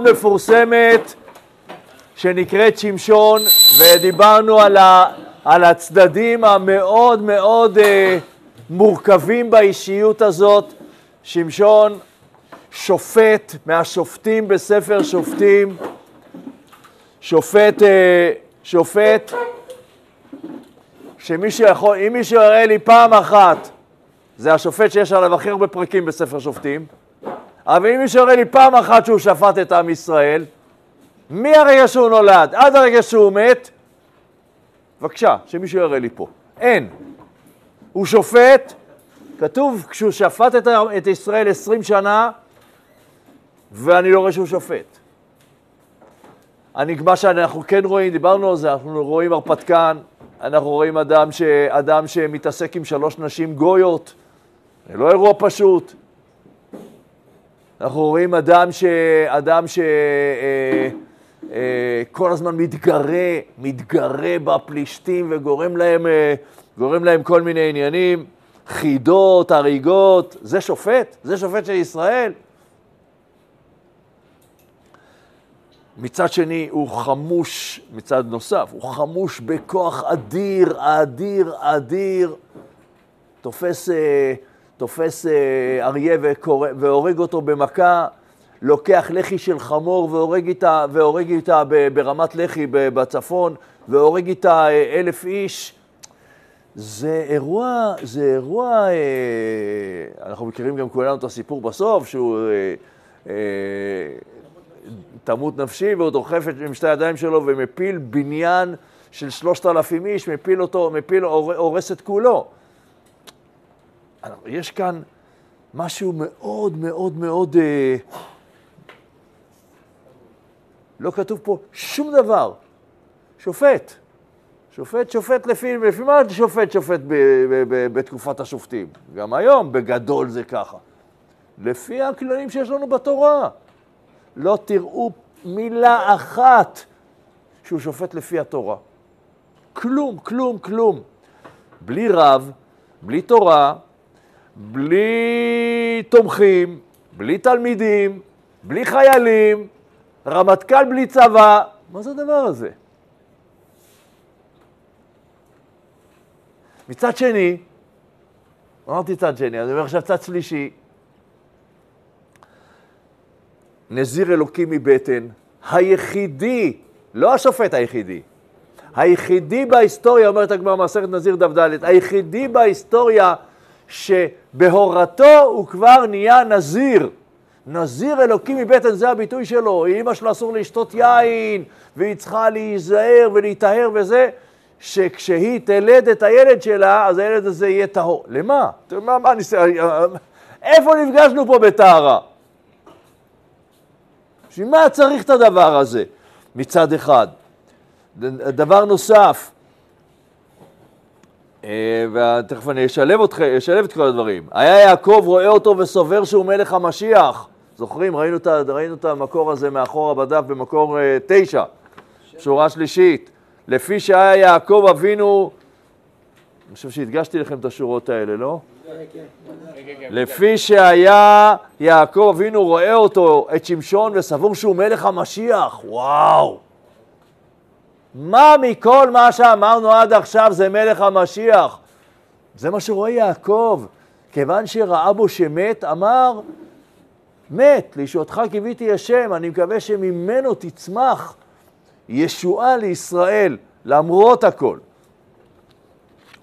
מפורסמת שנקראת שמשון ודיברנו על, ה, על הצדדים המאוד מאוד אה, מורכבים באישיות הזאת. שמשון שופט מהשופטים בספר שופטים, שופט, אה, שופט שמישהו יכול, אם מישהו יראה לי פעם אחת, זה השופט שיש עליו הכי הרבה פרקים בספר שופטים, אבל אם מישהו יראה לי פעם אחת שהוא שפט את עם ישראל, מהרגע שהוא נולד עד הרגע שהוא מת, בבקשה, שמישהו יראה לי פה. אין. הוא שופט, כתוב כשהוא שפט את, את ישראל עשרים שנה, ואני לא רואה שהוא שופט. אני, מה שאנחנו כן רואים, דיברנו על זה, אנחנו רואים הרפתקן, אנחנו רואים אדם, ש, אדם שמתעסק עם שלוש נשים גויות, זה לא אירוע פשוט. אנחנו רואים אדם ש... אדם ש... אה, אה, כל הזמן מתגרה, מתגרה בפלישתים וגורם להם, אה, גורם להם כל מיני עניינים, חידות, הריגות, זה שופט? זה שופט של ישראל? מצד שני, הוא חמוש, מצד נוסף, הוא חמוש בכוח אדיר, אדיר, אדיר, תופס... תופס אה, אריה והורג אותו במכה, לוקח לחי של חמור והורג איתה, והורג איתה ברמת לחי בצפון, והורג איתה אה, אלף איש. זה אירוע, זה אירוע, אה, אנחנו מכירים גם כולנו את הסיפור בסוף, שהוא תמות נפשי, והוא דוחף עם שתי הידיים שלו ומפיל בניין של שלושת אלפים איש, מפיל אותו, מפיל, הורס את כולו. יש כאן משהו מאוד מאוד מאוד... אה, לא כתוב פה שום דבר. שופט. שופט, שופט לפי, לפי מה שופט שופט ב, ב, ב, בתקופת השופטים? גם היום בגדול זה ככה. לפי הכללים שיש לנו בתורה. לא תראו מילה אחת שהוא שופט לפי התורה. כלום, כלום, כלום. בלי רב, בלי תורה, בלי תומכים, בלי תלמידים, בלי חיילים, רמטכ"ל בלי צבא, מה זה הדבר הזה? מצד שני, אמרתי צד שני, אני אומר עכשיו צד שלישי, נזיר אלוקים מבטן, היחידי, לא השופט היחידי, היחידי בהיסטוריה, אומרת הגמרא מסכת נזיר דף היחידי בהיסטוריה שבהורתו הוא כבר נהיה נזיר. נזיר אלוקים מבטן, זה הביטוי שלו. אמא שלו אסור לשתות יין, והיא צריכה להיזהר ולהיטהר וזה, שכשהיא תלד את הילד שלה, אז הילד הזה יהיה טהור. למה? מה, מה ניס... איפה נפגשנו פה בטהרה? בשביל מה צריך את הדבר הזה מצד אחד? דבר נוסף, ותכף אני אשלב, אותך, אשלב את כל הדברים. היה יעקב רואה אותו וסובר שהוא מלך המשיח. זוכרים? ראינו את, ראינו את המקור הזה מאחורה בדף במקור uh, תשע, שורה שלישית. לפי שהיה יעקב אבינו, אני חושב שהדגשתי לכם את השורות האלה, לא? לפי שהיה יעקב אבינו רואה אותו, את שמשון, וסבור שהוא מלך המשיח. וואו! מה מכל מה שאמרנו עד עכשיו זה מלך המשיח? זה מה שרואה יעקב. כיוון שראה בו שמת, אמר, מת, לישועתך קיוויתי השם, אני מקווה שממנו תצמח ישועה לישראל, למרות הכל.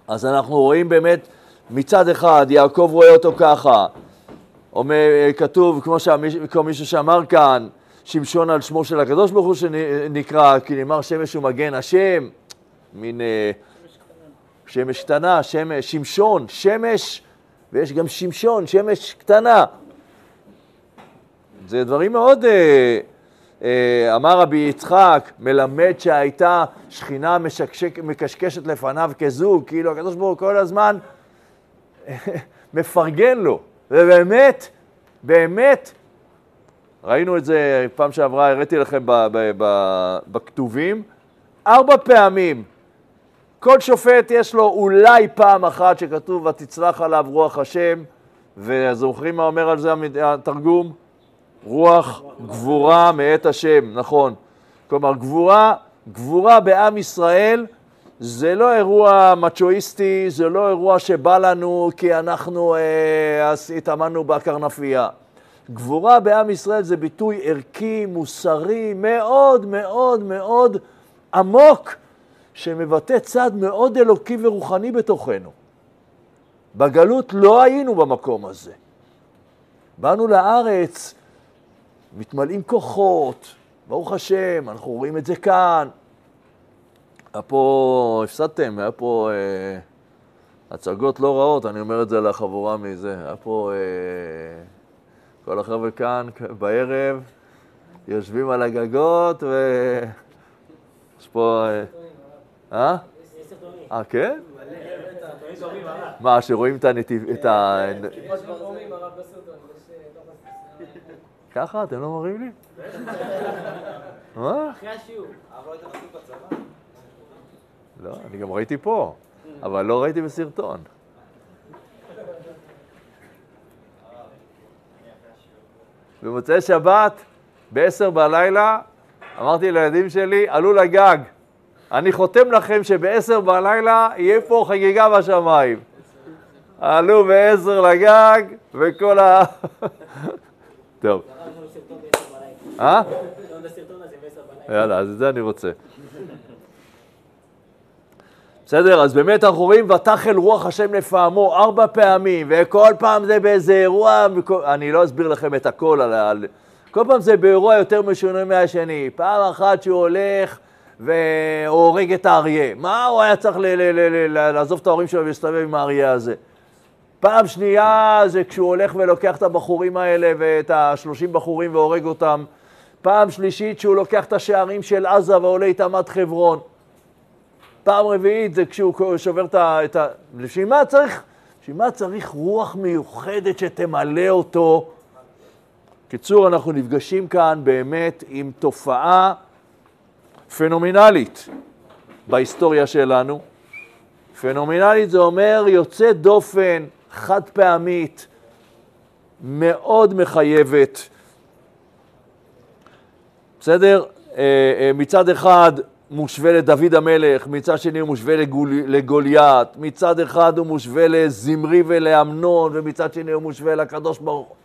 אז אנחנו רואים באמת, מצד אחד, יעקב רואה אותו ככה, אומר, כתוב, כמו, שמיש, כמו מישהו שאמר כאן, שמשון על שמו של הקדוש ברוך הוא שנקרא, כי נאמר שמש ומגן השם, מין אה, שמש קטנה, שמש, שמשון, שמש, ויש גם שמשון, שמש קטנה. זה דברים מאוד, אה, אה, אמר רבי יצחק, מלמד שהייתה שכינה משקשק, מקשקשת לפניו כזוג, כאילו הקדוש ברוך הוא כל הזמן מפרגן לו, ובאמת, באמת, ראינו את זה פעם שעברה, הראיתי לכם בכתובים, ארבע פעמים. כל שופט יש לו אולי פעם אחת שכתוב ותצלח עליו רוח השם, וזוכרים מה אומר על זה התרגום? רוח גבורה מאת השם, נכון. כלומר, גבורה, גבורה בעם ישראל זה לא אירוע מצ'ואיסטי, זה לא אירוע שבא לנו כי אנחנו אה, התאמנו בקרנפייה. גבורה בעם ישראל זה ביטוי ערכי, מוסרי, מאוד מאוד מאוד עמוק, שמבטא צד מאוד אלוקי ורוחני בתוכנו. בגלות לא היינו במקום הזה. באנו לארץ, מתמלאים כוחות, ברוך השם, אנחנו רואים את זה כאן. היה פה, הפסדתם, היה פה אה, הצגות לא רעות, אני אומר את זה לחבורה מזה. היה פה, אה, כל החבר'ה כאן בערב, יושבים על הגגות, ויש פה... אה? אה? אה, כן? מה, שרואים את הנתיב... את ה... ככה? אתם לא מראים לי? מה? אחרי השיעור. לא, אני גם ראיתי פה, אבל לא ראיתי בסרטון. במוצאי שבת, ב-10 בלילה, אמרתי לילדים שלי, עלו לגג. אני חותם לכם שב-10 בלילה יהיה פה חגיגה בשמיים. עלו ב-10 לגג, וכל ה... טוב. אה? יאללה, אז את זה אני רוצה. בסדר? אז באמת אנחנו רואים ותחל רוח השם לפעמו ארבע פעמים, וכל פעם זה באיזה אירוע, אני לא אסביר לכם את הכל על... כל פעם זה באירוע יותר משונה מהשני. פעם אחת שהוא הולך והורג את האריה. מה הוא היה צריך לעזוב את ההורים שלו ולהסתובב עם האריה הזה? פעם שנייה זה כשהוא הולך ולוקח את הבחורים האלה ואת השלושים בחורים והורג אותם. פעם שלישית שהוא לוקח את השערים של עזה ועולה איתם עד חברון. פעם רביעית זה כשהוא שובר את ה... בשביל מה צריך? בשביל מה צריך רוח מיוחדת שתמלא אותו? קיצור, אנחנו נפגשים כאן באמת עם תופעה פנומנלית בהיסטוריה שלנו. פנומנלית זה אומר יוצאת דופן, חד פעמית, מאוד מחייבת. בסדר? אה, אה, מצד אחד מושווה לדוד המלך, מצד שני הוא מושווה לגול, לגוליית, מצד אחד הוא מושווה לזמרי ולאמנון, ומצד שני הוא מושווה לקדוש ברוך.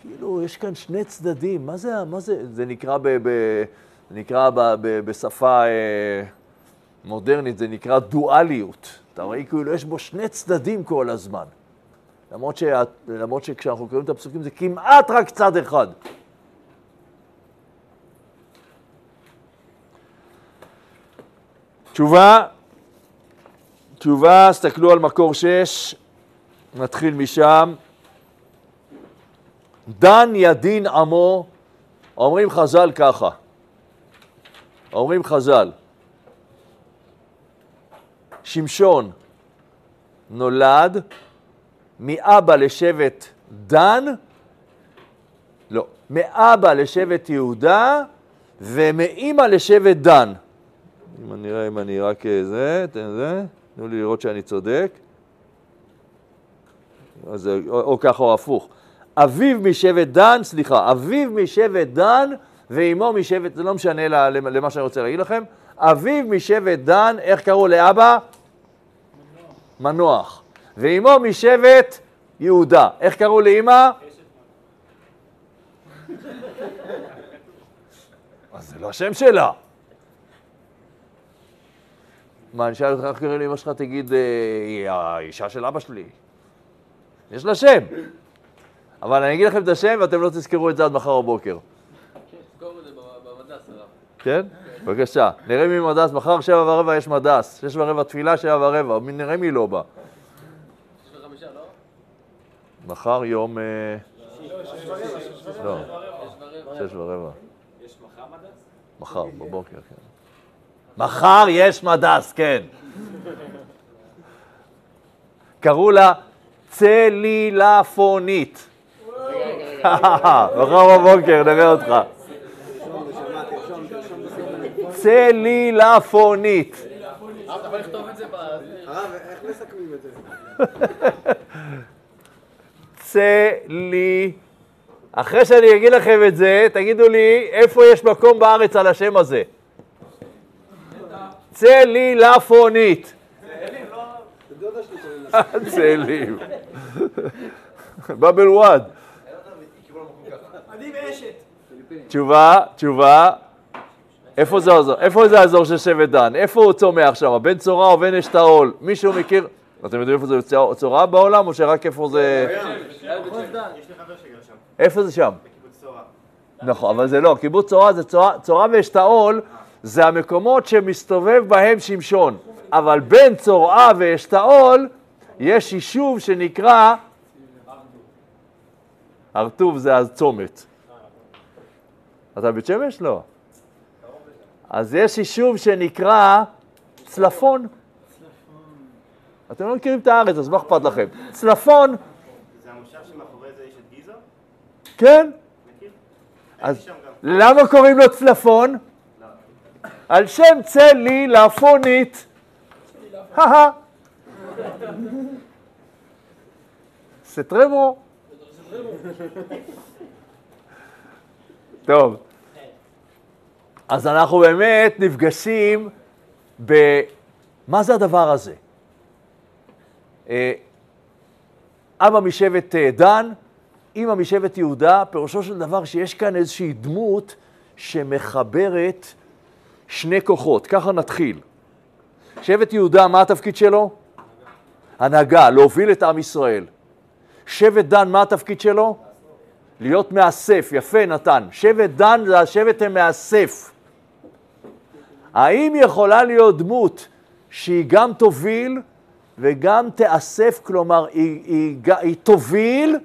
כאילו, יש כאן שני צדדים, מה זה, מה זה, זה נקרא, ב, ב, נקרא ב, ב, בשפה אה, מודרנית, זה נקרא דואליות. אתה רואה, כאילו, יש בו שני צדדים כל הזמן. למרות, ש, למרות שכשאנחנו קוראים את הפסוקים זה כמעט רק צד אחד. תשובה, תשובה, תסתכלו על מקור 6, נתחיל משם. דן ידין עמו, אומרים חז"ל ככה, אומרים חז"ל, שמשון נולד מאבא לשבט דן, לא, מאבא לשבט יהודה ומאימא לשבט דן. אם אני אראה אם אני רק אה, זה, תן זה, תנו לי לראות שאני צודק. אז, או, או ככה או הפוך. אביו משבט דן, סליחה, אביו משבט דן ואימו משבט, זה לא משנה למה שאני רוצה להגיד לכם, אביו משבט דן, איך קראו לאבא? מנוח. מנוח. ואימו משבט יהודה, איך קראו לאימא? אז זה לא השם שלה. מה, אני אשאל אותך איך קוראים לאמא שלך, תגיד, אה, היא האישה של אבא שלי. יש לה שם. אבל אני אגיד לכם את השם ואתם לא תזכרו את זה עד מחר בבוקר. כן? בבקשה. נראה מי מדס, מחר שבע ורבע יש מדס. שש ורבע תפילה, שבע ורבע. נראה מי לא בא. מחר יום... אה, לא, שש ורבע. יש מחר מדס? מחר, בבוקר, כן. מחר יש מדס, כן. קראו לה צלילפונית. מחר בבוקר, נראה אותך. צלילפונית. צלי... אחרי שאני אגיד לכם את זה, תגידו לי איפה יש מקום בארץ על השם הזה. צלילפונית. צאלים. בבל וואד. אני ואשת. תשובה, תשובה. איפה זה האזור? איפה זה האזור של שבט דן? איפה הוא צומח שם? בן צורה או בן אשתאול? מישהו מכיר? אתם יודעים איפה זה צור- צורה בעולם או שרק איפה זה... איפה זה שם? בקיבוץ צורה. נכון, אבל זה לא, קיבוץ צורה זה צורה, צורה ואשתאול, זה המקומות שמסתובב בהם שמשון. אבל בין צורעה ואשתאול יש יישוב שנקרא... הר טוב זה הצומת. אתה בית שמש? לא. אז יש יישוב שנקרא צלפון. אתם לא מכירים את הארץ, אז מה אכפת לכם? צלפון, זה המושב שמאחורי זה יש את גיזו? כן? אז. למה קוראים לו צלפון? על שם צלי לפונית. הא סטרמו. טוב. אז אנחנו באמת נפגשים ב... מה זה הדבר הזה? אה, אבא משבט אה, דן, אימא משבט יהודה, פירושו של דבר שיש כאן איזושהי דמות שמחברת שני כוחות. ככה נתחיל. שבט יהודה, מה התפקיד שלו? הנהגה, להוביל את עם ישראל. שבט דן, מה התפקיד שלו? להיות מאסף, יפה נתן. שבט דן זה השבט המאסף. האם יכולה להיות דמות שהיא גם תוביל וגם תאסף, כלומר היא, היא, היא, היא תוביל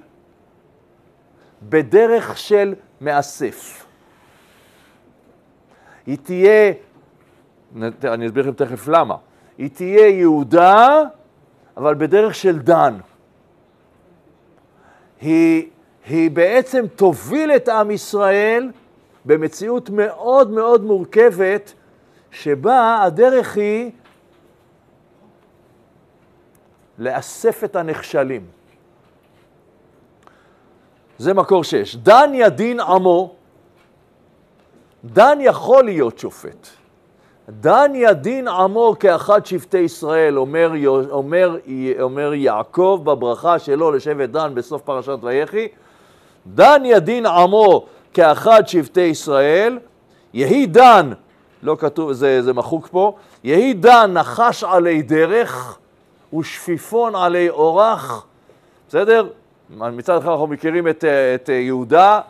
בדרך של מאסף. היא תהיה, אני אסביר לכם תכף למה, היא תהיה יהודה, אבל בדרך של דן. היא, היא בעצם תוביל את עם ישראל במציאות מאוד מאוד מורכבת, שבה הדרך היא לאסף את הנכשלים. זה מקור שש. דן ידין עמו, דן יכול להיות שופט. דן ידין עמו כאחד שבטי ישראל, אומר, אומר, אומר יעקב בברכה שלו לשבט דן בסוף פרשת ויחי. דן ידין עמו כאחד שבטי ישראל, יהי דן, לא כתוב, זה, זה מחוק פה, יהי דן נחש עלי דרך ושפיפון עלי אורח, בסדר? מצד אחד אנחנו מכירים את, את יהודה,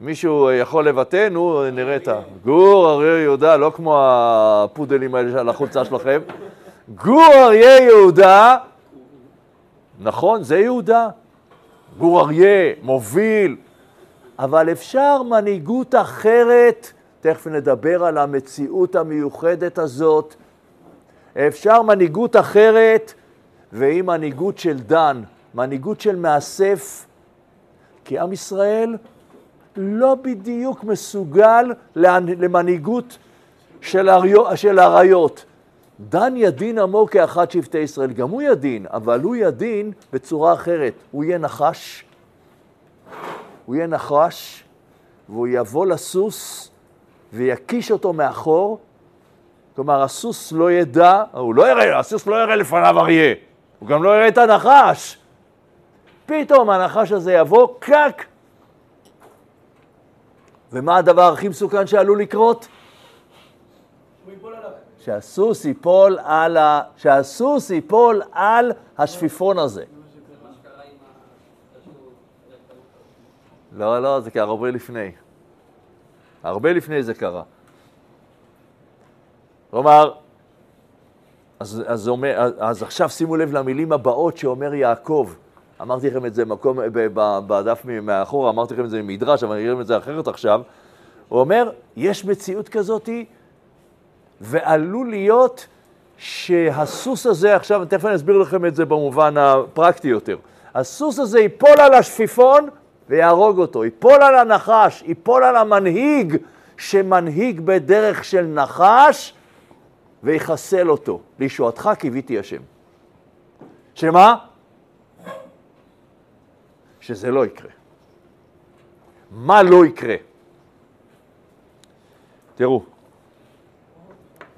מישהו יכול לבטא, נו נראה את ה... גור אריה יהודה, לא כמו הפודלים האלה על החולצה שלכם. גור אריה יהודה, נכון, זה יהודה. גור אריה, מוביל, אבל אפשר מנהיגות אחרת, תכף נדבר על המציאות המיוחדת הזאת, אפשר מנהיגות אחרת, והיא מנהיגות של דן, מנהיגות של מאסף, כי עם ישראל לא בדיוק מסוגל למנהיגות של, אריו, של אריות. דן ידין עמו כאחד שבטי ישראל, גם הוא ידין, אבל הוא ידין בצורה אחרת. הוא יהיה נחש, הוא יהיה נחש, והוא יבוא לסוס ויקיש אותו מאחור. כלומר, הסוס לא ידע, הוא לא יראה, הסוס לא יראה לפניו אריה, הוא גם לא יראה את הנחש. פתאום הנחש הזה יבוא, קק, ומה הדבר הכי מסוכן שעלול לקרות? שהסוס ייפול על, ה... שהסוס ייפול על השפיפון הזה. לא, לא, זה קרה הרבה לפני. הרבה לפני זה קרה. כלומר, אז, אז, אומר, אז עכשיו שימו לב למילים הבאות שאומר יעקב. אמרתי לכם את זה ב- בדף מאחורה, אמרתי לכם את זה במדרש, אבל אני לכם את זה אחרת עכשיו. הוא אומר, יש מציאות כזאתי, ועלול להיות שהסוס הזה, עכשיו תכף אני אסביר לכם את זה במובן הפרקטי יותר. הסוס הזה ייפול על השפיפון ויהרוג אותו, ייפול על הנחש, ייפול על המנהיג שמנהיג בדרך של נחש ויחסל אותו. לישועתך קיוויתי השם. שמה? שזה לא יקרה. מה לא יקרה? תראו,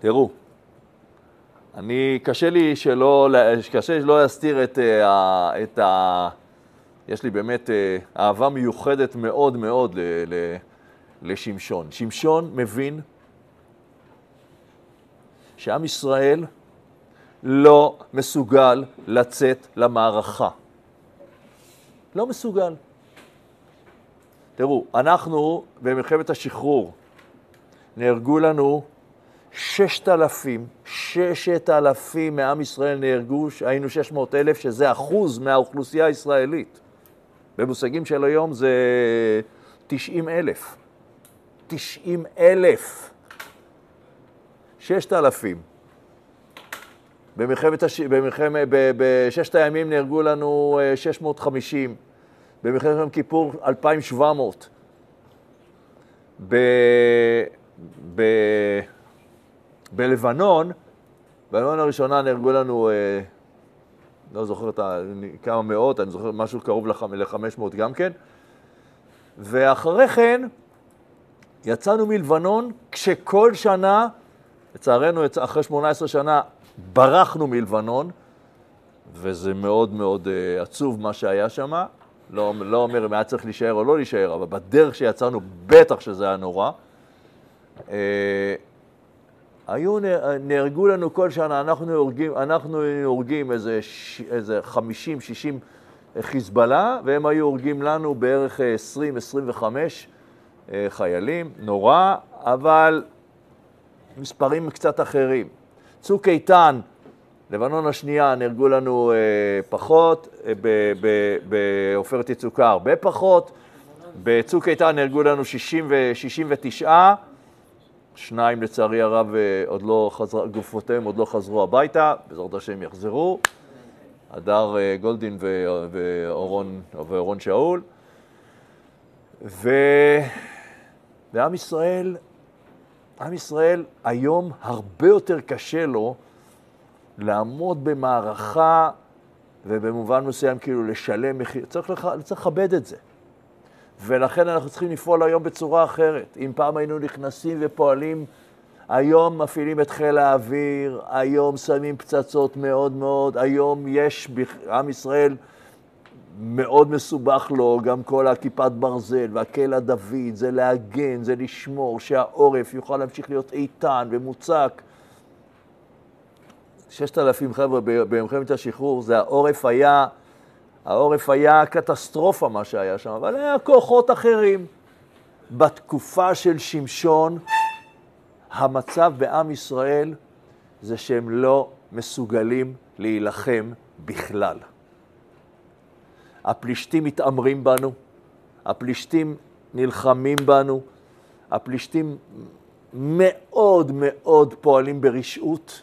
תראו, אני, קשה לי שלא, קשה לי שלא להסתיר את, אה, את ה... יש לי באמת אה, אהבה מיוחדת מאוד מאוד לשמשון. שמשון מבין שעם ישראל לא מסוגל לצאת למערכה. לא מסוגל. תראו, אנחנו במלחמת השחרור, נהרגו לנו ששת אלפים, ששת אלפים מעם ישראל נהרגו, היינו שש מאות אלף, שזה אחוז מהאוכלוסייה הישראלית. במושגים של היום זה תשעים אלף. תשעים אלף. ששת אלפים. במלחמת, הש... במלחמת, בששת הימים נהרגו לנו 650, אה, במלחמת יום כיפור 2,700. ב... ב... בלבנון, בלבנון הראשונה נהרגו לנו, אה, לא זוכר את ה... כמה מאות, אני זוכר משהו קרוב ל-500 גם כן, ואחרי כן יצאנו מלבנון כשכל שנה, לצערנו אחרי 18 שנה ברחנו מלבנון, וזה מאוד מאוד uh, עצוב מה שהיה שם. לא, לא אומר אם היה צריך להישאר או לא להישאר, אבל בדרך שיצאנו, בטח שזה היה נורא. Uh, היו, נהרגו לנו כל שנה, אנחנו הורגים, אנחנו הורגים איזה, איזה 50-60 חיזבאללה, והם היו הורגים לנו בערך 20-25 אה, חיילים, נורא, אבל מספרים קצת אחרים. צוק איתן, לבנון השנייה, נהרגו לנו אה, פחות, אה, בעופרת יצוקה הרבה פחות, בצוק איתן נהרגו לנו 60 ו- 69, שניים לצערי הרב אה, עוד לא חזר, גופותיהם עוד לא חזרו הביתה, בעזרת השם יחזרו, הדר אה, גולדין ואורון, ואורון שאול. ו... ועם ישראל עם ישראל היום הרבה יותר קשה לו לעמוד במערכה ובמובן מסוים כאילו לשלם מחיר, צריך, לח... צריך לכבד את זה. ולכן אנחנו צריכים לפעול היום בצורה אחרת. אם פעם היינו נכנסים ופועלים, היום מפעילים את חיל האוויר, היום שמים פצצות מאוד מאוד, היום יש, עם ישראל מאוד מסובך לו, גם כל הכיפת ברזל והקלע דוד, זה להגן, זה לשמור, שהעורף יוכל להמשיך להיות איתן ומוצק. ששת אלפים חבר'ה במלחמת השחרור, זה העורף היה, העורף היה קטסטרופה מה שהיה שם, אבל היה כוחות אחרים. בתקופה של שמשון, המצב בעם ישראל זה שהם לא מסוגלים להילחם בכלל. הפלישתים מתעמרים בנו, הפלישתים נלחמים בנו, הפלישתים מאוד מאוד פועלים ברשעות,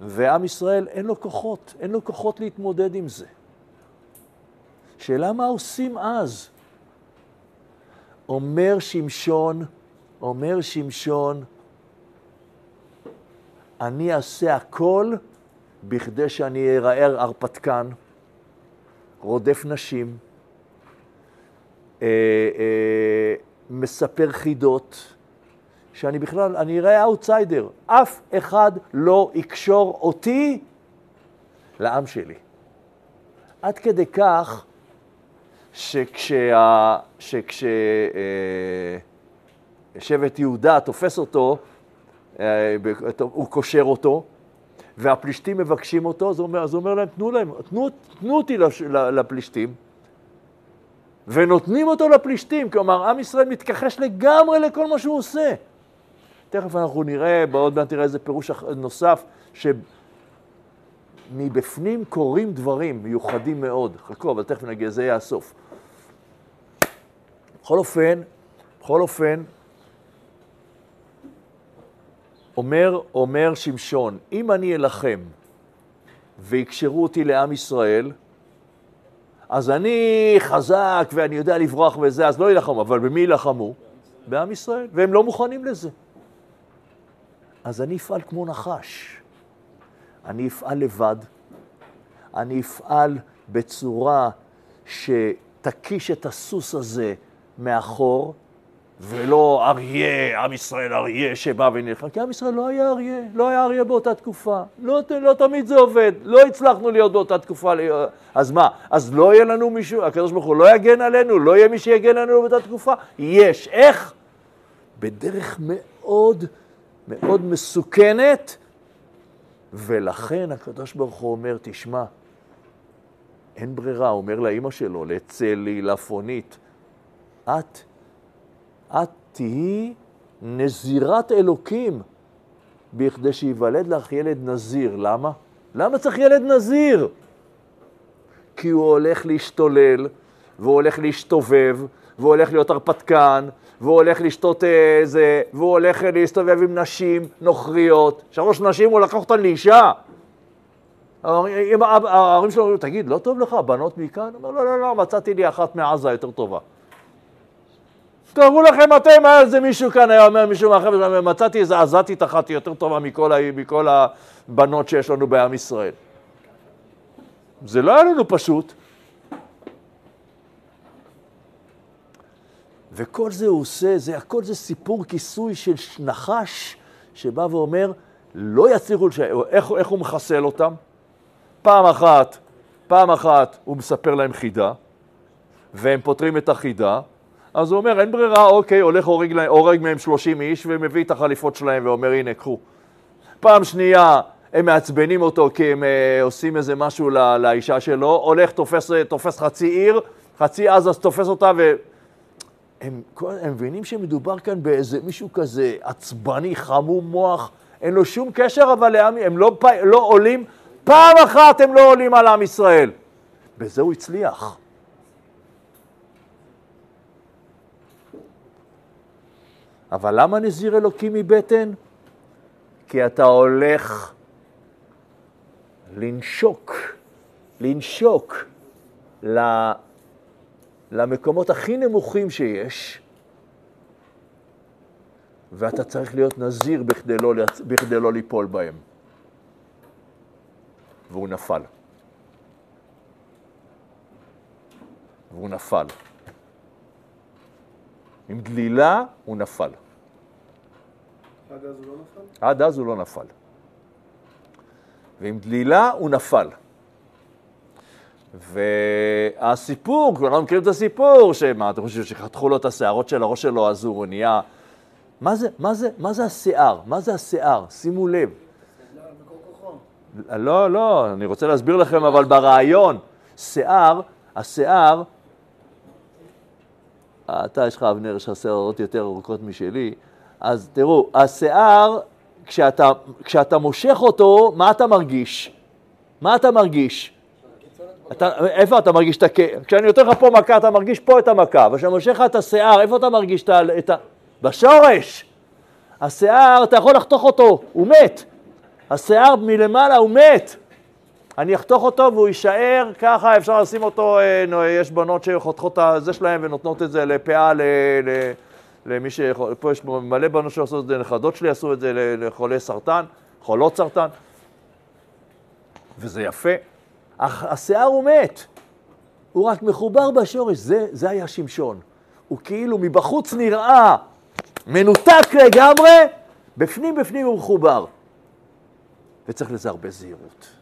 ועם ישראל אין לו כוחות, אין לו כוחות להתמודד עם זה. שאלה מה עושים אז? אומר שמשון, אומר שמשון, אני אעשה הכל בכדי שאני אראה הרפתקן. רודף נשים, אה, אה, מספר חידות, שאני בכלל, אני אראה אאוטסיידר. אף אחד לא יקשור אותי לעם שלי. עד כדי כך שכשה, שכש, אה, יהודה תופס אותו, הוא קושר אותו, והפלישתים מבקשים אותו, אז הוא אומר, להם, תנו להם, תנו, תנו אותי לפלישתים, ונותנים אותו לפלישתים, כלומר, עם ישראל מתכחש לגמרי לכל מה שהוא עושה. תכף אנחנו נראה, בעוד מעט נראה איזה פירוש נוסף, שמבפנים קורים דברים מיוחדים מאוד. חכו, אבל תכף נגיע, זה יהיה הסוף. בכל אופן, בכל אופן, אומר, אומר שמשון, אם אני אלחם ויקשרו אותי לעם ישראל, אז אני חזק ואני יודע לברוח וזה, אז לא יילחמו, אבל במי יילחמו? בעם ישראל, והם לא מוכנים לזה. אז אני אפעל כמו נחש. אני אפעל לבד, אני אפעל בצורה ש... תקיש את הסוס הזה מאחור, ולא אריה, עם ישראל אריה שבא ונלחם, כי עם ישראל לא היה אריה, לא היה אריה באותה תקופה. לא, לא תמיד זה עובד, לא הצלחנו להיות באותה תקופה. אז מה, אז לא יהיה לנו מישהו, הקדוש ברוך הוא לא יגן עלינו, לא יהיה מי שיגן עלינו באותה תקופה? יש. איך? בדרך מאוד מאוד מסוכנת, ולכן הקדוש ברוך הוא אומר, תשמע, אין ברירה, אומר לאימא שלו, לצלי, לפונית, את, את תהיי נזירת אלוקים בכדי שייוולד לך ילד נזיר. למה? למה צריך ילד נזיר? כי הוא הולך להשתולל, והוא הולך להשתובב, והוא הולך להיות הרפתקן, והוא הולך לשתות איזה, והוא הולך להסתובב עם נשים נוכריות. שלוש נשים, הוא לקח אותן לאישה. ההורים שלו אומרים, תגיד, לא טוב לך, בנות מכאן? הוא אומר, לא, לא, לא, מצאתי לי אחת מעזה יותר טובה. תארו לכם אתם, היה איזה מישהו כאן, היה אומר מישהו מהחבר'ה, מצאתי איזה עזתית אחת יותר טובה מכל, מכל הבנות שיש לנו בעם ישראל. זה לא היה לנו פשוט. וכל זה הוא עושה, זה, הכל זה סיפור כיסוי של נחש שבא ואומר, לא יצליחו, לש... איך, איך הוא מחסל אותם? פעם אחת, פעם אחת הוא מספר להם חידה, והם פותרים את החידה, אז הוא אומר, אין ברירה, אוקיי, הולך הורג, הורג מהם 30 איש ומביא את החליפות שלהם ואומר, הנה, קחו. פעם שנייה, הם מעצבנים אותו כי הם אה, עושים איזה משהו לא, לאישה שלו, הולך, תופס, תופס חצי עיר, חצי עזה תופס אותה ו... הם, הם מבינים שמדובר כאן באיזה מישהו כזה עצבני, חמום מוח, אין לו שום קשר אבל לעם, הם לא, לא עולים, פעם אחת הם לא עולים על עם ישראל. בזה הוא הצליח. אבל למה נזיר אלוקים מבטן? כי אתה הולך לנשוק, לנשוק למקומות הכי נמוכים שיש, ואתה צריך להיות נזיר בכדי לא, בכדי לא ליפול בהם. והוא נפל. והוא נפל. עם דלילה הוא נפל. עד אז הוא לא נפל? עד אז הוא לא נפל. ועם דלילה הוא נפל. והסיפור, כולנו מכירים את הסיפור, שמה, אתם חושבים שחתכו לו את השערות של הראש שלו, אז הוא נהיה... מה זה, מה זה, מה זה השיער? מה זה השיער? שימו לב. לא, לא, אני רוצה להסביר לכם, אבל ברעיון, שיער, השיער, אתה, יש לך אבנר, יש לך שערות יותר ארוכות משלי, אז תראו, השיער, כשאתה, כשאתה מושך אותו, מה אתה מרגיש? מה אתה מרגיש? אתה, איפה אתה מרגיש את הכאב? כשאני נותן לך פה מכה, אתה מרגיש פה את המכה, וכשאני מושך לך את השיער, איפה אתה מרגיש את ה... את ה... בשורש! השיער, אתה יכול לחתוך אותו, הוא מת. השיער מלמעלה הוא מת. אני אחתוך אותו והוא יישאר ככה, אפשר לשים אותו, אה, יש בנות שחותכות את זה שלהם ונותנות את זה לפאה ל, ל, למי ש... פה יש מלא בנות שעושות את זה, נכדות שלי עשו את זה לחולי סרטן, חולות סרטן, וזה יפה. השיער הוא מת, הוא רק מחובר בשורש, זה, זה היה שמשון. הוא כאילו מבחוץ נראה מנותק לגמרי, בפנים בפנים הוא מחובר. וצריך לזה הרבה זהירות.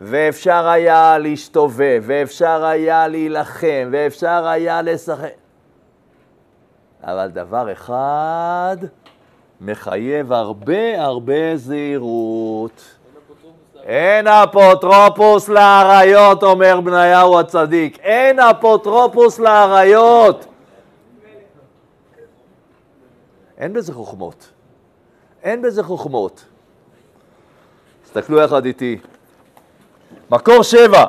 ואפשר היה להסתובב, ואפשר היה להילחם, ואפשר היה לשחק. אבל דבר אחד מחייב הרבה הרבה זהירות. אין אפוטרופוס לאריות, אומר בניהו הצדיק. אין אפוטרופוס לאריות. אין בזה חוכמות. אין בזה חוכמות. תסתכלו יחד איתי. מקור שבע,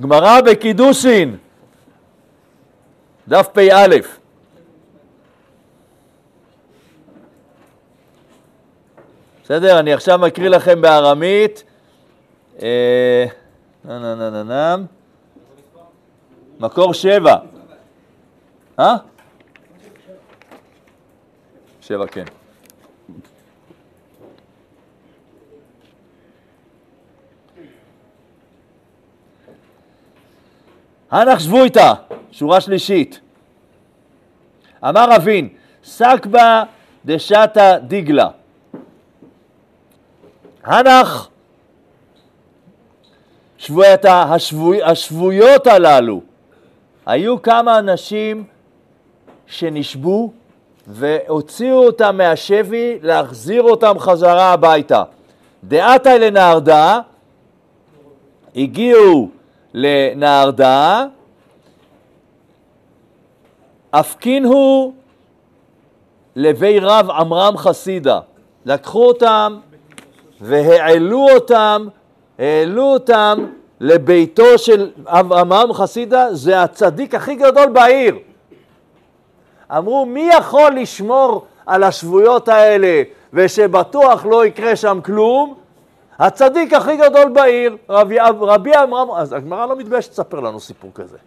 גמרא בקידושין, דף פ"א. בסדר? אני עכשיו מקריא לכם בארמית. אה, מקור שבע. אה? שבע, כן. הנח שבו איתה, שורה שלישית. אמר אבין, סקבא דשתא דיגלה. הנח שבוית, השבוי, השבויות הללו, היו כמה אנשים שנשבו והוציאו אותם מהשבי להחזיר אותם חזרה הביתה. דעתה לנהרדה, הגיעו לנהרדה, הפקינו לבי רב עמרם חסידה. לקחו אותם והעלו אותם, העלו אותם לביתו של עמרם חסידה, זה הצדיק הכי גדול בעיר. אמרו, מי יכול לשמור על השבויות האלה ושבטוח לא יקרה שם כלום? הצדיק הכי גדול בעיר, רבי, רבי עמרם, אז הגמרא לא מתביישת לספר לנו סיפור כזה.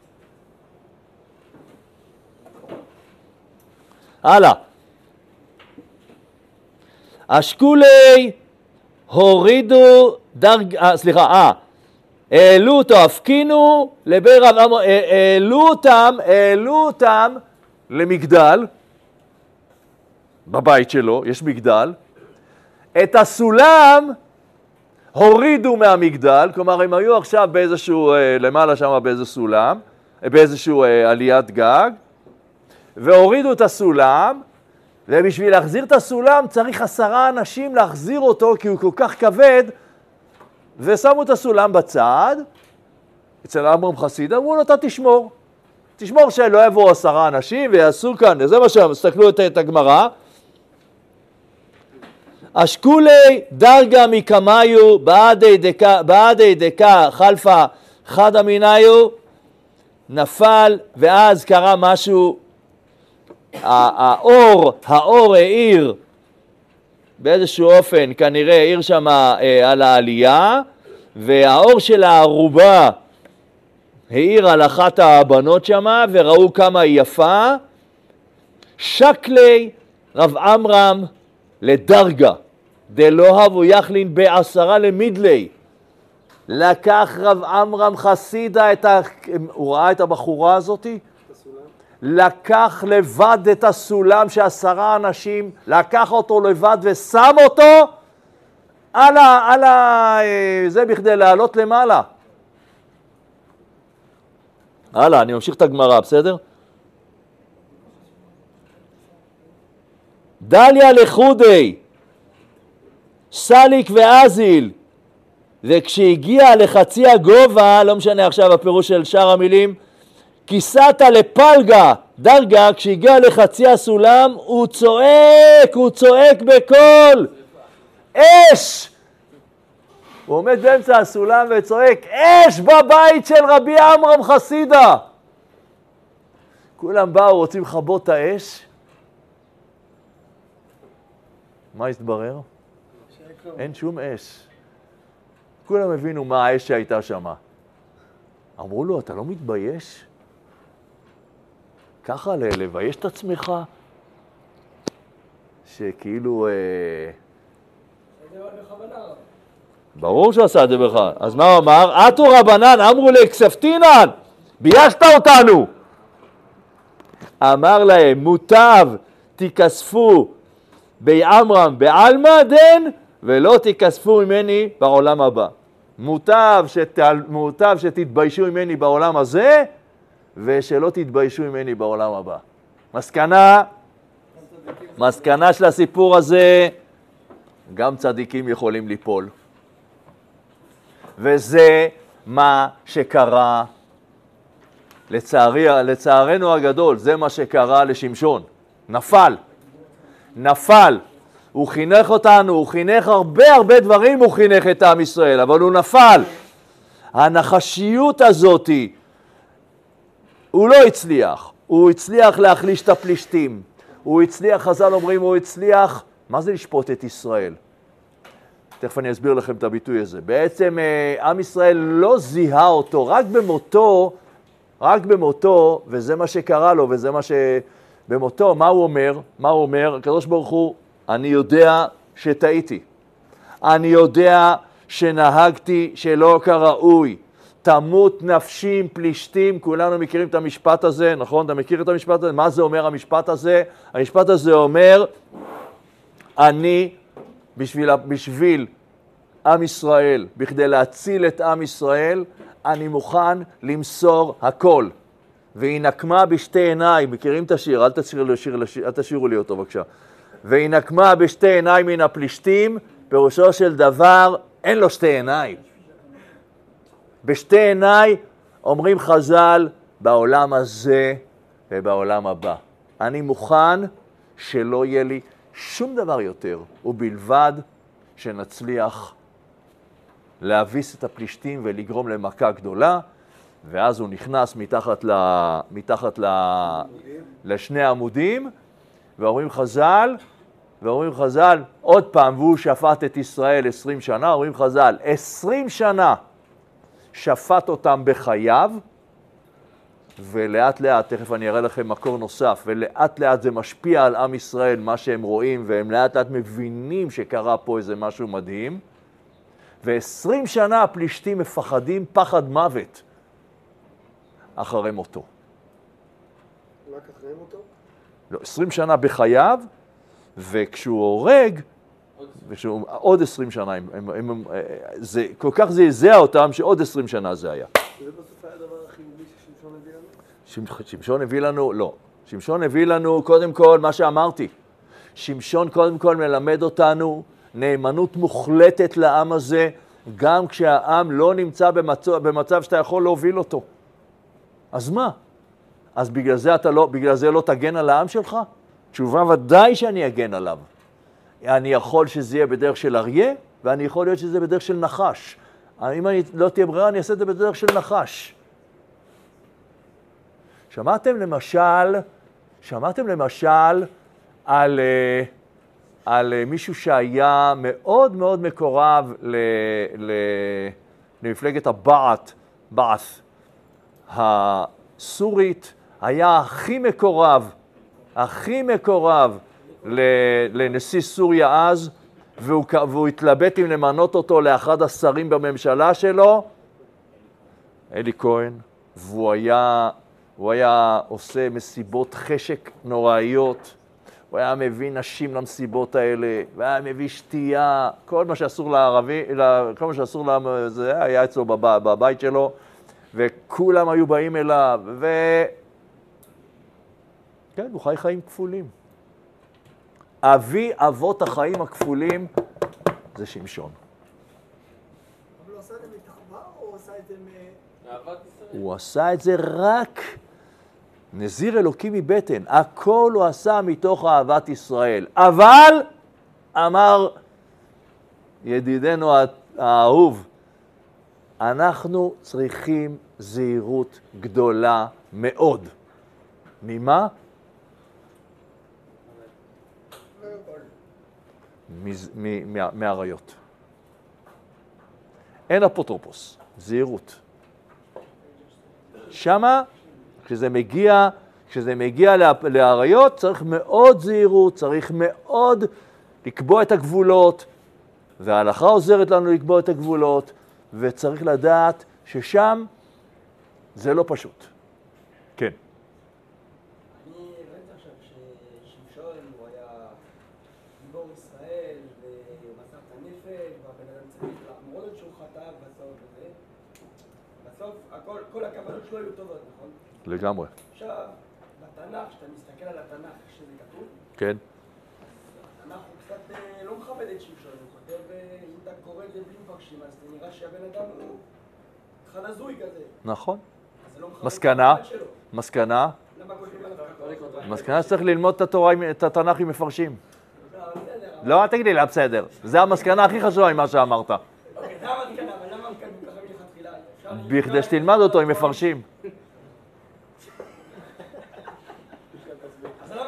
הלאה. אשכולי הורידו דרג... אה, סליחה, אה, העלו אותו, הפקינו לבי רב עמר, העלו אותם, העלו אותם למגדל, בבית שלו, יש מגדל, את הסולם הורידו מהמגדל, כלומר הם היו עכשיו באיזשהו, אה, למעלה שם באיזה סולם, באיזשהו אה, עליית גג, והורידו את הסולם, ובשביל להחזיר את הסולם צריך עשרה אנשים להחזיר אותו כי הוא כל כך כבד, ושמו את הסולם בצד, אצל עמרם חסיד, אמרו לו, אתה תשמור. תשמור שלא יבואו עשרה אנשים ויעשו כאן, זה מה שהם, תסתכלו את, את הגמרא. אשכולי דרגה מקמיו בעדי דקה חלפה חד אמיניו נפל ואז קרה משהו, האור, האור האיר באיזשהו אופן, כנראה האיר שם אה, על העלייה והאור של הערובה העיר על אחת הבנות שמה וראו כמה היא יפה. שקלי רב עמרם לדרגה, דלא הבו יחלין בעשרה למידלי. לקח רב עמרם חסידה את ה... הוא ראה את הבחורה הזאתי? לקח לבד את הסולם שעשרה אנשים, לקח אותו לבד ושם אותו על ה... על ה... זה בכדי לעלות למעלה. הלאה, אני ממשיך את הגמרא, בסדר? דליה לחודי, סליק ואזיל, וכשהגיע לחצי הגובה, לא משנה עכשיו הפירוש של שאר המילים, כיסת לפלגה, דרגה, כשהגיע לחצי הסולם, הוא צועק, הוא צועק בקול, אש! הוא עומד באמצע הסולם וצועק, אש בבית של רבי עמרם חסידה! כולם באו, רוצים לכבות את האש. מה הסתברר? אין שום אש. כולם הבינו מה האש שהייתה שם. אמרו לו, אתה לא מתבייש? ככה לבייש את עצמך? שכאילו... אה... ברור שהוא עשה את זה בכלל. אז מה הוא אמר? אטו רבנן אמרו לכספתינן, ביישת אותנו. אמר להם, מוטב תיכספו בעמרם בעלמא דן, ולא תיכספו ממני בעולם הבא. מוטב, שת, מוטב שתתביישו ממני בעולם הזה, ושלא תתביישו ממני בעולם הבא. מסקנה, מסקנה של הסיפור הזה, גם צדיקים יכולים ליפול. וזה מה שקרה, לצערי, לצערנו הגדול, זה מה שקרה לשמשון. נפל. נפל. הוא חינך אותנו, הוא חינך הרבה הרבה דברים, הוא חינך את עם ישראל, אבל הוא נפל. הנחשיות הזאתי, הוא לא הצליח. הוא הצליח להחליש את הפלישתים. הוא הצליח, חז"ל אומרים, הוא הצליח, מה זה לשפוט את ישראל? תכף אני אסביר לכם את הביטוי הזה. בעצם אה, עם ישראל לא זיהה אותו, רק במותו, רק במותו, וזה מה שקרה לו, וזה מה ש... במותו, מה הוא אומר? מה הוא אומר? הקדוש ברוך הוא, אני יודע שטעיתי. אני יודע שנהגתי שלא כראוי. תמות נפשי עם פלישתים, כולנו מכירים את המשפט הזה, נכון? אתה מכיר את המשפט הזה? מה זה אומר המשפט הזה? המשפט הזה אומר, אני, בשביל, בשביל עם ישראל, בכדי להציל את עם ישראל, אני מוכן למסור הכל. והיא נקמה בשתי עיניים, מכירים את השיר? אל תשאירו לי אותו בבקשה. והיא נקמה בשתי עיניים מן הפלישתים, פירושו של דבר, אין לו שתי עיניים. בשתי עיניי אומרים חז"ל, בעולם הזה ובעולם הבא. אני מוכן שלא יהיה לי שום דבר יותר, ובלבד שנצליח להביס את הפלישתים ולגרום למכה גדולה, ואז הוא נכנס מתחת, ל, מתחת ל, לשני עמודים, ואומרים חז"ל, ואומרים חז"ל, עוד פעם, והוא שפט את ישראל עשרים שנה, אומרים חז"ל, עשרים שנה שפט אותם בחייו, ולאט לאט, תכף אני אראה לכם מקור נוסף, ולאט לאט זה משפיע על עם ישראל, מה שהם רואים, והם לאט לאט מבינים שקרה פה איזה משהו מדהים. ועשרים שנה הפלישתים מפחדים פחד מוות אחרי מותו. רק אחרי מותו? לא, עשרים שנה בחייו, וכשהוא הורג, ושהוא, עוד עשרים שנה, הם, הם, הם, זה כל כך זעזע אותם שעוד עשרים שנה זה היה. זה בסוף היה הדבר החיובי ששמשון הביא לנו? שמש- שמשון הביא לנו, לא. שמשון הביא לנו קודם כל מה שאמרתי. שמשון קודם כל מלמד אותנו נאמנות מוחלטת לעם הזה, גם כשהעם לא נמצא במצב, במצב שאתה יכול להוביל אותו. אז מה? אז בגלל זה, אתה לא, בגלל זה לא תגן על העם שלך? תשובה ודאי שאני אגן עליו. אני יכול שזה יהיה בדרך של אריה, ואני יכול להיות שזה בדרך של נחש. אם אני לא תהיה ברירה, אני אעשה את זה בדרך של נחש. שמעתם למשל, שמעתם למשל על, אה, על אה, מישהו שהיה מאוד מאוד מקורב ל, ל, למפלגת הבעת', בעת' הסורית, היה הכי מקורב, הכי מקורב לנשיא סוריה אז, והוא, והוא התלבט אם למנות אותו לאחד השרים בממשלה שלו, אלי כהן, והוא היה, הוא היה עושה מסיבות חשק נוראיות, הוא היה מביא נשים למסיבות האלה, והיה מביא שתייה, כל מה שאסור לערבי, כל מה שאסור לעם, זה היה אצלו בב, בבית שלו, וכולם היו באים אליו, ו... כן, הוא חי חיים כפולים. אבי אבות החיים הכפולים זה שמשון. אבל הוא עשה את זה מתחווה או הוא עשה את זה מ... הוא עשה את זה רק נזיר אלוקי מבטן. הכל הוא עשה מתוך אהבת ישראל. אבל, אמר ידידנו האהוב, אנחנו צריכים זהירות גדולה מאוד. ממה? מז- מ- מה- מאריות. אין אפוטרופוס, זהירות. שמה, כשזה מגיע, כשזה מגיע לאריות, צריך מאוד זהירות, צריך מאוד לקבוע את הגבולות, וההלכה עוזרת לנו לקבוע את הגבולות, וצריך לדעת ששם זה לא פשוט. כן. אני ראיתי עכשיו ששמשון הוא היה גיבור ישראל ומסר את הנפש והבן אדם צריך למרות שהוא חטא בסוף וזה בסוף הכל, כל הכוונות שלו היו טובות, נכון? לגמרי. עכשיו, בתנ"ך, כשאתה מסתכל על התנ"ך, שזה כתוב, כן. התנ"ך הוא קצת אה, לא מכבד את שמשון, הוא כותב, אה, אם אתה קורא את זה בלי מפרשים, אז זה נראה שהבן אדם הוא אחד הזוי כזה, נכון. לא מסקנה? מסקנה? מסקנה שצריך ללמוד את התורה, את התנ"ך עם מפרשים. לא, לא, אל תגיד לי, בסדר. זה המסקנה הכי חשובה ממה שאמרת. אוקיי, זה המסקנה, אבל למה כתוב ככה מלכתחילה? אפשר- בכדי שתלמד אותו עם מפרשים. לא?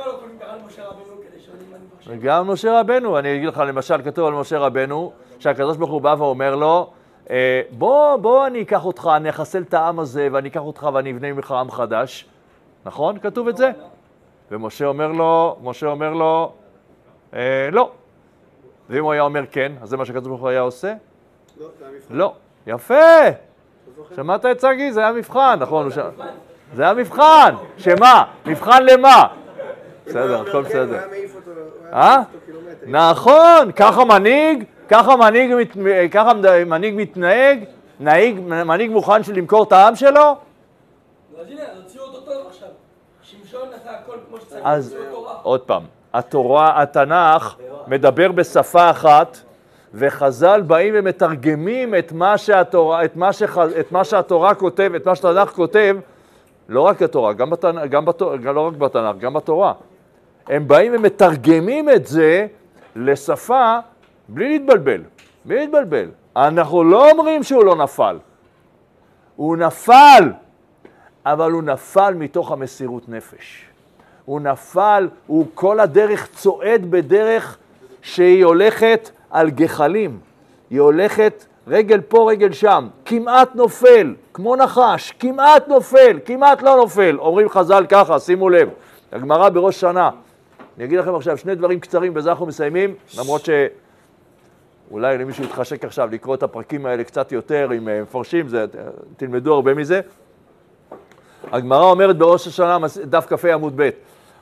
גם משה רבנו, אני אגיד לך, למשל, כתוב על משה רבנו, שהקדוש ברוך הוא בא ואומר לו, אה, בוא, בוא אני אקח אותך, אני אחסל את העם הזה, ואני אקח אותך ואני אבנה ממך עם חדש. נכון? כתוב את זה? ומשה אומר לו, משה אומר לו, אה, לא. ואם הוא היה אומר כן, אז זה מה שהקדוש ברוך הוא היה עושה? לא, זה היה מבחן. לא. יפה. שמעת את שגיא? זה היה מבחן, נכון? זה היה מבחן. שמה? מבחן למה? בסדר, הכל בסדר. אה? נכון, ככה מנהיג, ככה מנהיג, מת- ככה מנהיג מתנהג, נהיג, מנהיג מוכן של למכור את העם שלו? אז. עוד פעם, התורה, התנ"ך מדבר בשפה אחת, וחז"ל באים ומתרגמים את מה שהתורה, את מה, שח, את מה שהתורה כותב, את מה שהתנ"ך כותב, לא רק התורה, גם, בתנ, גם בתורה, לא רק בתנ"ך, גם בתורה. הם באים ומתרגמים את זה לשפה בלי להתבלבל, בלי להתבלבל. אנחנו לא אומרים שהוא לא נפל. הוא נפל, אבל הוא נפל מתוך המסירות נפש. הוא נפל, הוא כל הדרך צועד בדרך שהיא הולכת על גחלים. היא הולכת רגל פה, רגל שם, כמעט נופל, כמו נחש, כמעט נופל, כמעט לא נופל. אומרים חז"ל ככה, שימו לב, הגמרא בראש שנה. אני אגיד לכם עכשיו שני דברים קצרים, בזה אנחנו מסיימים, למרות ש... אולי למישהו יתחשק עכשיו לקרוא את הפרקים האלה קצת יותר עם אה, מפרשים, זה, תלמדו הרבה מזה. הגמרא אומרת בראש השנה, דף כ"ה עמוד ב',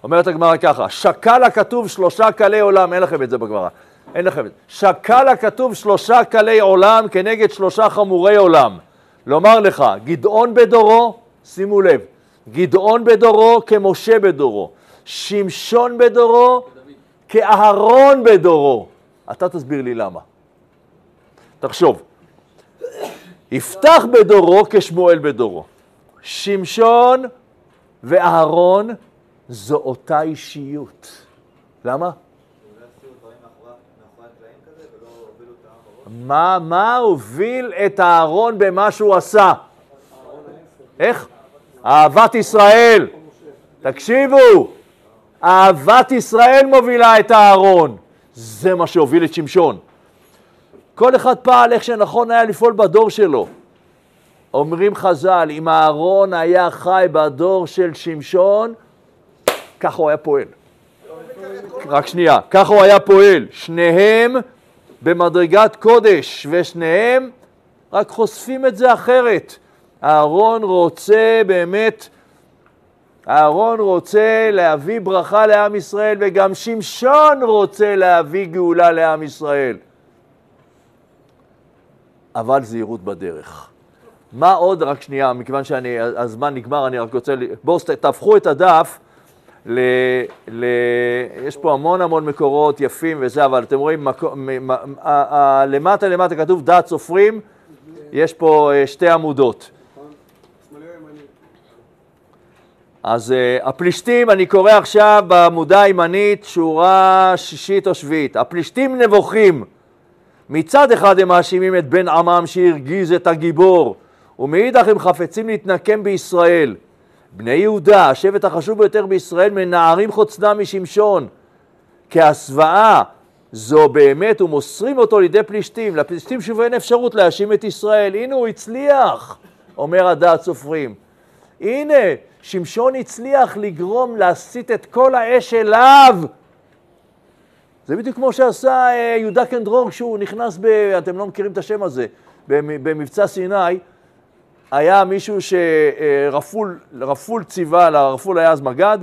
אומרת הגמרא ככה, שקל הכתוב שלושה קלי עולם, אין לכם את זה בגמרא, אין לכם את זה. שקל הכתוב שלושה קלי עולם כנגד שלושה חמורי עולם. לומר לך, גדעון בדורו, שימו לב, גדעון בדורו כמשה בדורו, שמשון בדורו כאהרון בדורו. אתה תסביר לי למה. תחשוב, יפתח בדורו כשמואל בדורו. שמשון ואהרון זו אותה אישיות. למה? מה, מה הוביל את אהרון במה שהוא עשה? איך? אהבת ישראל. תקשיבו, אהבת ישראל מובילה את אהרון. זה מה שהוביל את שמשון. כל אחד פעל איך שנכון היה לפעול בדור שלו. אומרים חז"ל, אם אהרון היה חי בדור של שמשון, ככה הוא היה פועל. רק שנייה, ככה הוא היה פועל. שניהם במדרגת קודש, ושניהם רק חושפים את זה אחרת. אהרון רוצה באמת, אהרון רוצה להביא ברכה לעם ישראל, וגם שמשון רוצה להביא גאולה לעם ישראל. אבל זהירות בדרך. מה עוד, רק שנייה, מכיוון שהזמן נגמר, אני רק רוצה, בואו תהפכו את הדף, ל, ל, יש פה המון המון מקורות יפים וזה, אבל אתם רואים, מקו, מ, מ, ה, ה, למטה למטה כתוב דעת סופרים, יש פה אה, שתי עמודות. אז uh, הפלישתים, אני קורא עכשיו בעמודה הימנית, שורה שישית או שביעית. הפלישתים נבוכים. מצד אחד הם מאשימים את בן עמם שהרגיז את הגיבור, ומאידך הם חפצים להתנקם בישראל. בני יהודה, השבט החשוב ביותר בישראל, מנערים חוצנם משמשון. כהסוואה זו באמת, ומוסרים אותו לידי פלישתים. לפלישתים שוב אין אפשרות להאשים את ישראל. הנה הוא הצליח, אומר הדעת סופרים. הנה, שמשון הצליח לגרום להסיט את כל האש אליו. זה בדיוק כמו שעשה אה, יהודה קנדרור כשהוא נכנס ב... אתם לא מכירים את השם הזה. במ- במבצע סיני היה מישהו שרפול רפול ציווה, לרפול היה אז מג"ד,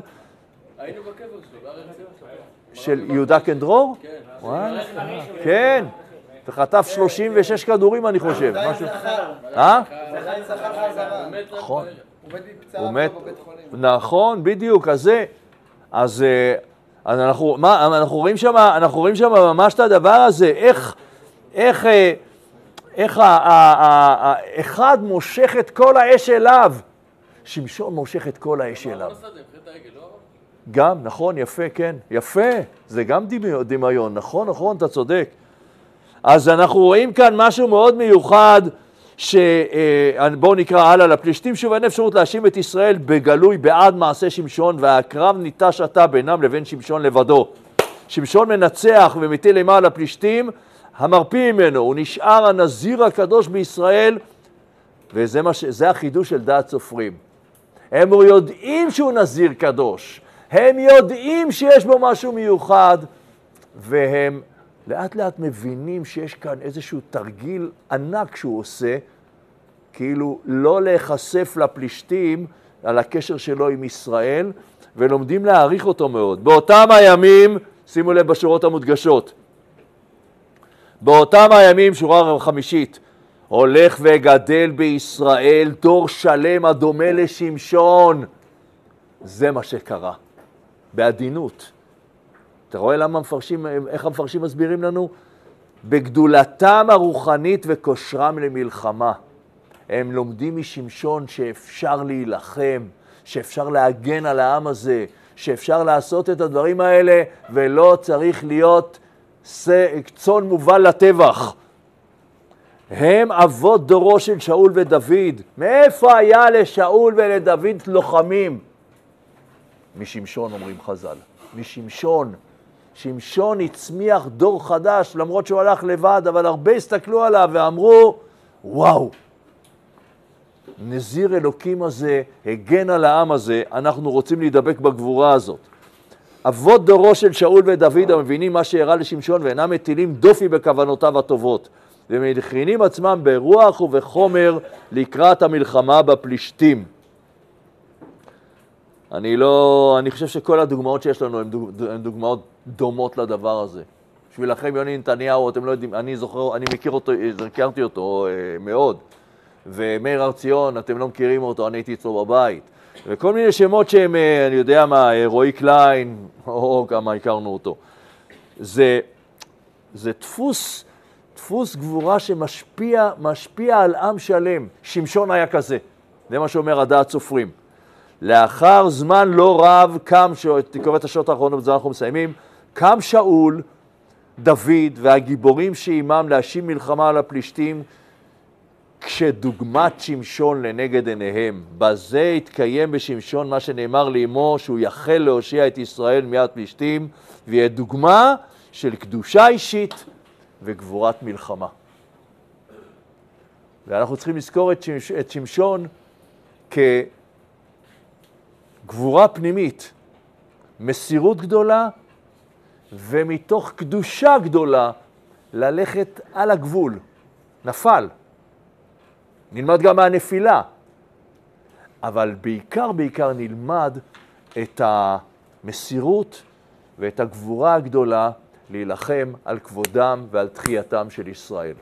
היינו בקבר שלו, שלו. של יהודה קנדרור? כן. כן. וחטף 36 כדורים, אני חושב. משהו... אה? עדיין זכה חזרה. באמת רק נכון. בערב. הוא מת הוא מת. בבית חולים. נכון, בדיוק, אז זה, אז, אה, אנחנו, מה, אנחנו רואים שם, אנחנו רואים שם ממש את הדבר הזה, איך, איך, אה, האחד מושך את כל האש אליו, שמשון מושך את כל האש אליו. לא? גם, נכון, יפה, כן, יפה, זה גם דמיון, דמיון, נכון, נכון, אתה צודק. אז אנחנו רואים כאן משהו מאוד מיוחד, שבואו נקרא הלאה, לפלישתים שוב אין אפשרות להאשים את ישראל בגלוי בעד מעשה שמשון, והקרב ניטש עתה בינם לבין שמשון לבדו. שמשון מנצח ומטיל אימה על הפלישתים, המרפים ממנו, הוא נשאר הנזיר הקדוש בישראל, וזה מה ש... החידוש של דעת סופרים. הם יודעים שהוא נזיר קדוש, הם יודעים שיש בו משהו מיוחד, והם לאט לאט מבינים שיש כאן איזשהו תרגיל ענק שהוא עושה, כאילו לא להיחשף לפלישתים על הקשר שלו עם ישראל, ולומדים להעריך אותו מאוד. באותם הימים, שימו לב בשורות המודגשות, באותם הימים, שורה חמישית, הולך וגדל בישראל דור שלם הדומה לשמשון. זה מה שקרה, בעדינות. אתה רואה למה המפרשים, איך המפרשים מסבירים לנו? בגדולתם הרוחנית וכושרם למלחמה. הם לומדים משמשון שאפשר להילחם, שאפשר להגן על העם הזה, שאפשר לעשות את הדברים האלה ולא צריך להיות צאן מובל לטבח. הם אבות דורו של שאול ודוד. מאיפה היה לשאול ולדוד לוחמים? משמשון אומרים חז"ל, משמשון. שמשון הצמיח דור חדש, למרות שהוא הלך לבד, אבל הרבה הסתכלו עליו ואמרו, וואו, נזיר אלוקים הזה הגן על העם הזה, אנחנו רוצים להידבק בגבורה הזאת. אבות דורו של שאול ודוד המבינים מה שאירע לשמשון ואינם מטילים דופי בכוונותיו הטובות ומכינים עצמם ברוח ובחומר לקראת המלחמה בפלישתים. אני לא, אני חושב שכל הדוגמאות שיש לנו הן דוג, דוגמאות דומות לדבר הזה. בשבילכם יוני נתניהו, אתם לא יודעים, אני זוכר, אני מכיר אותו, הכרתי אותו אה, מאוד. ומאיר הר ציון, אתם לא מכירים אותו, אני הייתי אצלו בבית. וכל מיני שמות שהם, אה, אני יודע מה, אה, רועי קליין, או כמה הכרנו אותו. זה, זה דפוס, דפוס גבורה שמשפיע משפיע על עם שלם. שמשון היה כזה, זה מה שאומר הדעת סופרים. לאחר זמן לא רב קם, תקרא את השעות האחרונות, בזה אנחנו מסיימים, קם שאול, דוד והגיבורים שעימם להשיב מלחמה על הפלישתים, כשדוגמת שמשון לנגד עיניהם. בזה התקיים בשמשון מה שנאמר לאמו, שהוא יחל להושיע את ישראל מיד פלישתים, ויהיה דוגמה של קדושה אישית וגבורת מלחמה. ואנחנו צריכים לזכור את, שמש, את שמשון כגבורה פנימית, מסירות גדולה, ומתוך קדושה גדולה ללכת על הגבול. נפל. נלמד גם מהנפילה, אבל בעיקר בעיקר נלמד את המסירות ואת הגבורה הגדולה להילחם על כבודם ועל תחייתם של ישראל.